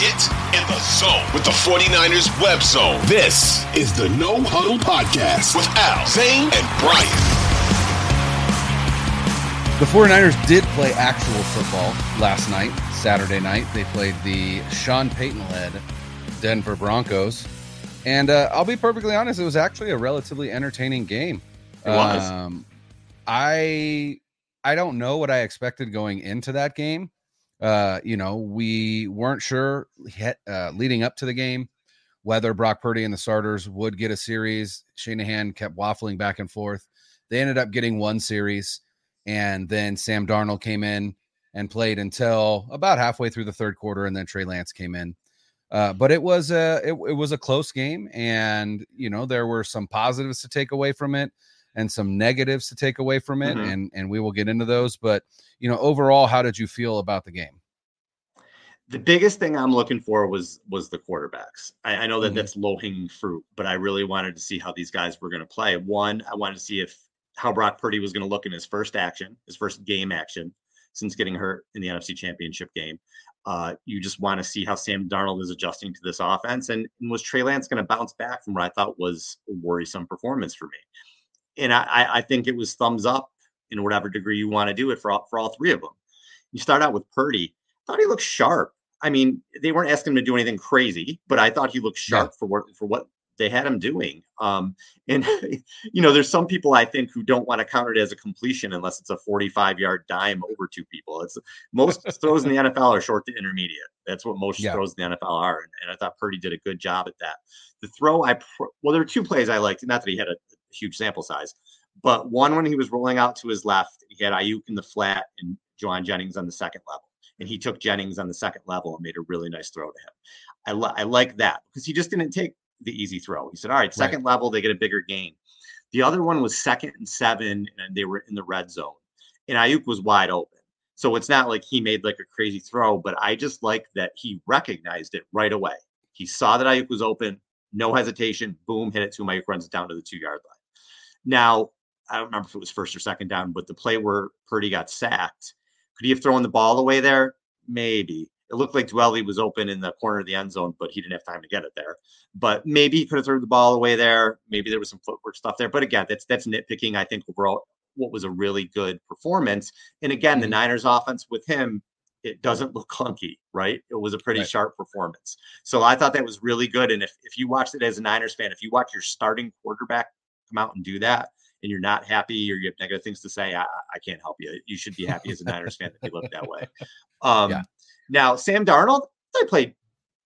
Get in the zone with the 49ers web zone. This is the No Huddle Podcast with Al, Zane, and Brian. The 49ers did play actual football last night, Saturday night. They played the Sean Payton led Denver Broncos. And uh, I'll be perfectly honest, it was actually a relatively entertaining game. It was. Um, I I don't know what I expected going into that game. Uh, you know, we weren't sure uh, leading up to the game whether Brock Purdy and the starters would get a series. Shanahan kept waffling back and forth. They ended up getting one series, and then Sam Darnold came in and played until about halfway through the third quarter, and then Trey Lance came in. Uh, but it was a it, it was a close game, and you know there were some positives to take away from it and some negatives to take away from it, Mhm. and and we will get into those. But you know, overall, how did you feel about the game? the biggest thing I'm looking for was was the quarterbacks. I, I know that Mhm. that's low hanging fruit, but I really wanted to see how these guys were going to play. One, I wanted to see if how Brock Purdy was going to look in his first action, his first game action since getting hurt in the NFC Championship game. Uh, you just want to see how Sam Darnold is adjusting to this offense, and, and was Trey Lance going to bounce back from what I thought was a worrisome performance for me. And I, I- I think it was thumbs up in whatever degree you want to do it for all, for all three of them. You start out with Purdy. Thought he looked sharp. I mean, they weren't asking him to do anything crazy, but I thought he looked Yeah. sharp for what for what they had him doing. Um, and you know, there's some people I think who don't want to count it as a completion unless it's a 45 yard dime over two people. It's most throws in the NFL are short to intermediate. That's what most Yeah. throws in the NFL are, and, and I thought Purdy did a good job at that. The throw, I pr- well, there were two plays I liked. Not that he had a huge sample size, but one when he was rolling out to his left, he had Aiyuk in the flat and Jauan Jennings on the second level and he took Jennings on the second level and made a really nice throw to him. I, li- I like that because he just didn't take the easy throw. He said, "All right, second level, they get a bigger gain." The other one was second and seven, and they were in the red zone, and Aiyuk was wide open. So it's not like he made like a crazy throw, but I just like that he recognized it right away. He saw that Aiyuk was open, no hesitation, boom, hit it to him. Aiyuk runs down to the two yard line. Now, I don't remember if it was first or second down, but the play where Purdy got sacked, could he have thrown the ball away there? Maybe. It looked like Dwelley was open in the corner of the end zone, but he didn't have time to get it there. But maybe he could have thrown the ball away there. Maybe there was some footwork stuff there. But again, that's that's nitpicking. I think overall, what was a really good performance. And again, the Mhm. Niners offense with him, it doesn't look clunky, right? It was a pretty Right. sharp performance. So I thought that was really good. And if if you watched it as a Niners fan, if you watch your starting quarterback come out and do that, and you're not happy or you have negative things to say, I, I can't help you. You should be happy as a Niners fan that they look that way. Um, Yeah. Now, Sam Darnold, they played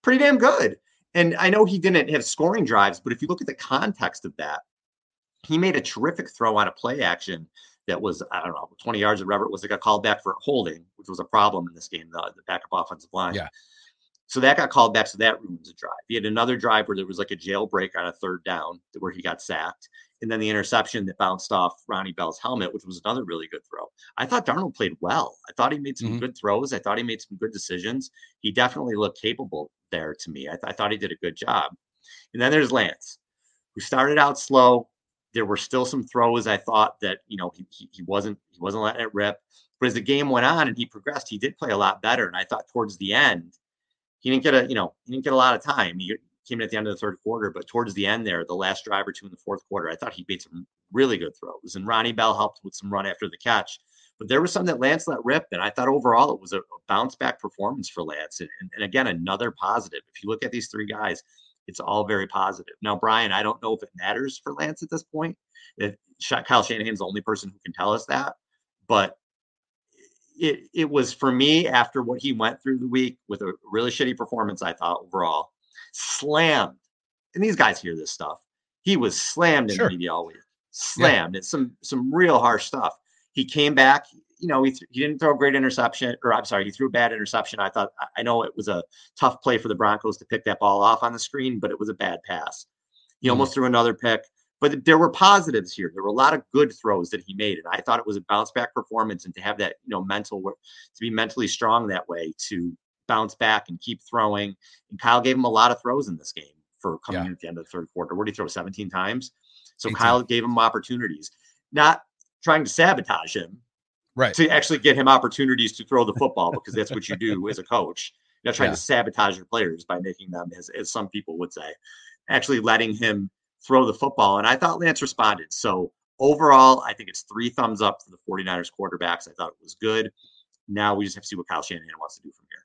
pretty damn good. And I know he didn't have scoring drives, but if you look at the context of that, he made a terrific throw on a play action that was, I don't know, 20 yards or whatever it was. It got called back for holding, which was a problem in this game, the, the backup offensive line. Yeah. So that got called back. So that ruins a drive. He had another drive where there was like a jailbreak on a third down where he got sacked. And then the interception that bounced off Ronnie Bell's helmet, which was another really good throw. I thought Darnold played well. I thought he made some Mhm. good throws. I thought he made some good decisions. He definitely looked capable there to me. I, th- I thought he did a good job. And then there's Lance, who started out slow. There were still some throws I thought that you know he, he, he wasn't he wasn't letting it rip. But as the game went on and he progressed, he did play a lot better. And I thought towards the end, he didn't get a you know he didn't get a lot of time. He came in at the end of the third quarter, but towards the end there, the last drive or two in the fourth quarter, I thought he made some really good throws. And Ronnie Bell helped with some run after the catch. But there was some that Lance let rip, and I thought overall it was a, bounce back performance for Lance. And, and, again, another positive. If you look at these three guys, it's all very positive. Now, Brian, I don't know if it matters for Lance at this point. Sha- Kyle Shanahan's the only person who can tell us that, but it it was for me after what he went through the week with a really shitty performance. I thought overall slammed, and these guys hear this stuff. He was slammed in Sure. the media all week. Slammed. It's some some real harsh stuff. He came back. You know, he, th- he didn't throw a great interception, or I'm sorry, he threw a bad interception. I thought I- know it was a tough play for the Broncos to pick that ball off on the screen, but it was a bad pass. He Mhm. almost threw another pick, but there were positives here. There were a lot of good throws that he made, and I thought it was a bounce back performance. And to have that, you know, mental work, to be mentally strong that way, to bounce back and keep throwing. And Kyle gave him a lot of throws in this game for coming Yeah. in at the end of the third quarter. What did he throw? 17 times. So 18. Kyle gave him opportunities, not trying to sabotage him, Right. to actually get him opportunities to throw the football because that's what you do as a coach. You're not trying Yeah. to sabotage your players by making them, as, as some people would say, actually letting him throw the football. And I thought Lance responded. So overall, I think it's three thumbs up for the 49ers quarterbacks. I thought it was good. Now we just have to see what Kyle Shanahan wants to do from here.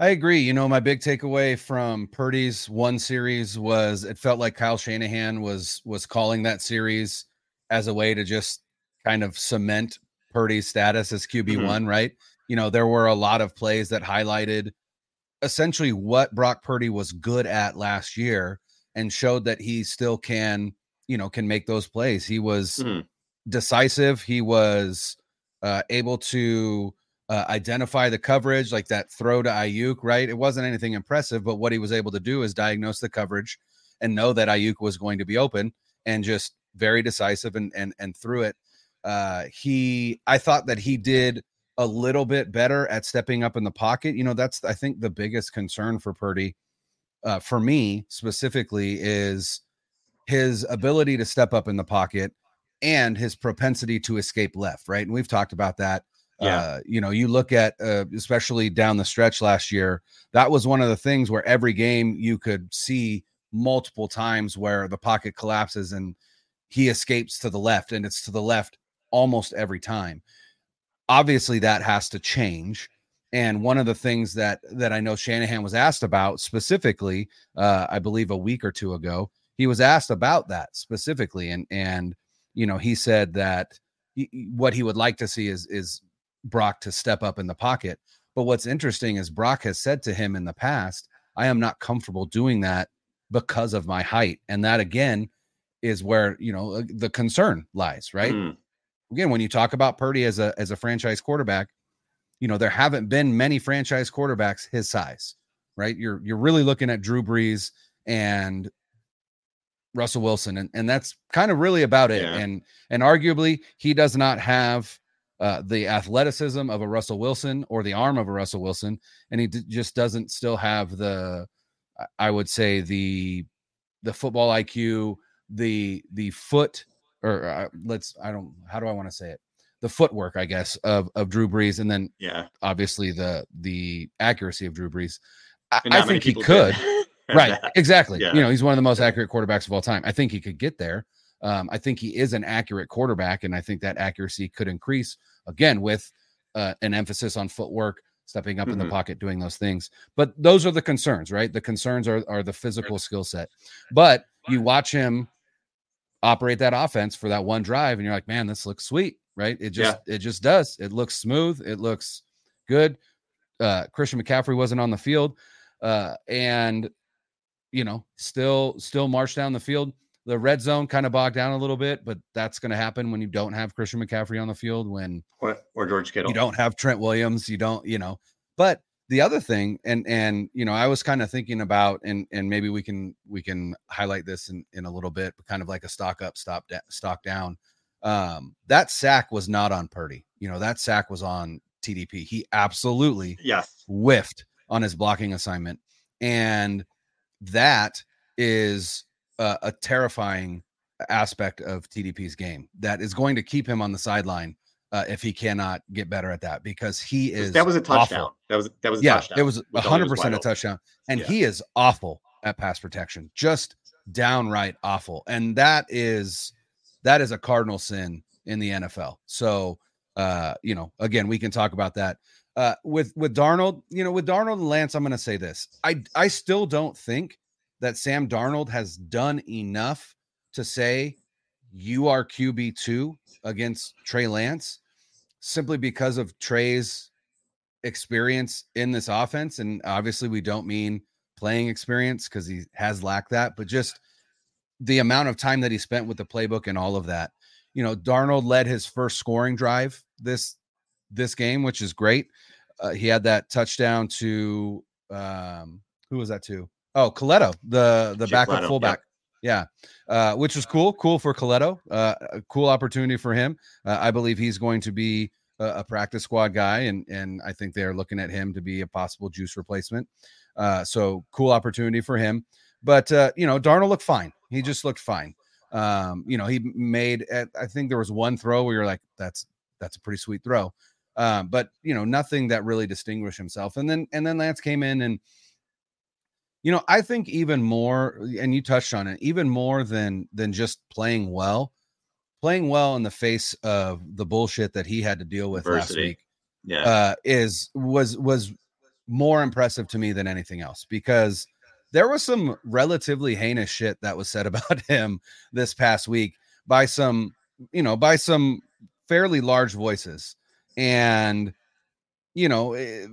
I agree. You know, my big takeaway from Purdy's one series was it felt like Kyle Shanahan was was calling that series as a way to just kind of cement Purdy's status as QB mm-hmm. one, right? You know, there were a lot of plays that highlighted essentially what Brock Purdy was good at last year and showed that he still can, you know, can make those plays. He was Mhm. decisive. He was uh, able to uh, identify the coverage, like that throw to Aiyuk, right? It wasn't anything impressive, but what he was able to do is diagnose the coverage and know that Aiyuk was going to be open and just very decisive and and and threw it. Uh, he, I thought that he did a little bit better at stepping up in the pocket. You know, that's I think the biggest concern for Purdy, uh, for me specifically, is his ability to step up in the pocket and his propensity to escape left, right? And we've talked about that. Yeah. Uh, you know, you look at uh, especially down the stretch last year, that was one of the things where every game you could see multiple times where the pocket collapses and he escapes to the left and it's to the left almost every time. Obviously that has to change. And one of the things that that I know Shanahan was asked about specifically, uh, I believe a week or two ago, he was asked about that specifically, and and you know he said that he, what he would like to see is is Brock to step up in the pocket. But what's interesting is Brock has said to him in the past, "I am not comfortable doing that because of my height," and that again is where you know the concern lies, right? Mm. Again, when you talk about Purdy as a as a franchise quarterback, you know there haven't been many franchise quarterbacks his size, right? You're you're really looking at Drew Brees and Russell Wilson, and, and that's kind of really about it. Yeah. And and arguably, he does not have uh, the athleticism of a Russell Wilson or the arm of a Russell Wilson, and he d- just doesn't still have the, I- would say the the football IQ, the the foot, or uh, let's I don't how do I want to say it, the footwork I guess of of Drew Brees, and then Yeah. obviously the the accuracy of Drew Brees. I, I think he could. Right exactly. Yeah. you know he's one of the most accurate quarterbacks of all time. I think he could get there. Um, i think he is an accurate quarterback and i think that accuracy could increase again with uh, an emphasis on footwork stepping up in the Mhm. pocket doing those things. But those are the concerns right? The concerns are, are the physical skill set. But you watch him operate that offense for that one drive and you're like man this looks sweet right it just it just does it looks smooth it looks good uh christian mccaffrey wasn't on the field uh and you know, still still march down the field. The red zone kind of bogged down a little bit, but that's going to happen when you don't have Christian McCaffrey on the field, when Or, or George Kittle. you don't have Trent Williams, you don't, you know. But the other thing, and and you know, I was kind of thinking about, and and maybe we can we can highlight this in in a little bit, but kind of like a stock up, stop da- stock down. Um, that sack was not on Purdy. You know, that sack was on TDP. He absolutely Yes. whiffed on his blocking assignment. And that is a, a terrifying aspect of TDP's game that is going to keep him on the sideline uh, if he cannot get better at that because he is That was a awful. touchdown. That was that was a Yeah, touchdown. it was he 100% a touchdown. And Yeah. he is awful at pass protection, just downright awful. And that is that is a cardinal sin in the NFL. So uh, you know, again, we can talk about that. Uh with with Darnold, you know, with Darnold and Lance, I'm gonna say this. I I still don't think that Sam Darnold has done enough to say you are QB2 against Trey Lance simply because of Trey's experience in this offense. And obviously, we don't mean playing experience because he has lacked that, but just the amount of time that he spent with the playbook and all of that. You know, Darnold led his first scoring drive this this game, which is great. Uh, he had that touchdown to um, who was that to? Oh, Colletto, the the backup Colletto, fullback. Yeah, uh, which was cool. Cool for Colletto. Uh, a cool opportunity for him. Uh, I believe he's going to be a, a practice squad guy, and and I think they're looking at him to be a possible juice replacement. Uh, so cool opportunity for him. But uh, you know, Darnold looked fine. He just looked fine. Um, you know, he made. I think there was one throw where you're like, that's that's a pretty sweet throw. Um, but you know, nothing that really distinguished himself. And then and then Lance came in and you know, I think even more, and you touched on it, even more than than just playing well, playing well in the face of the bullshit that he had to deal with Adversity. last week Yeah. uh, is was was more impressive to me than anything else because there was some relatively heinous shit that was said about him this past week by some you know by some fairly large voices. And you know eh,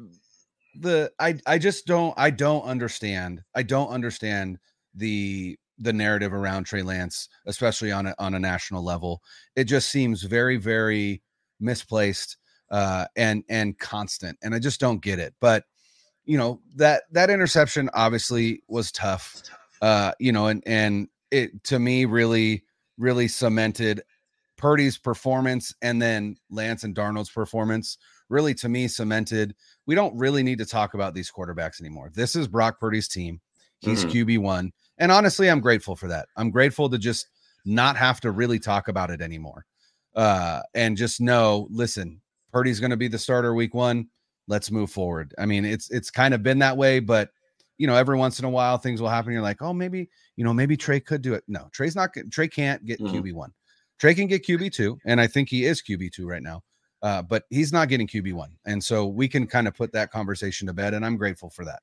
the i i just don't i don't understand i don't understand the the narrative around Trey Lance especially on a on a national level. It just seems very very misplaced uh and and constant and i just don't get it. But you know that that interception obviously was tough uh you know and and it to me really really cemented Purdy's performance and then Lance and Darnold's performance really to me cemented we don't really need to talk about these quarterbacks anymore. This is Brock Purdy's team. He's Mhm. QB1 and honestly I'm grateful for that. I'm grateful to just not have to really talk about it anymore. Uh and just know listen Purdy's going to be the starter week 1 let's move forward. I mean, it's it's kind of been that way, but you know, every once in a while things will happen. You're like, oh, maybe you know, maybe Trey could do it. No, Trey's not. Trey can't get Mhm. QB one. Trey can get QB two, and I think he is QB two right now. Uh, but he's not getting QB one, and so we can kind of put that conversation to bed, and I'm grateful for that.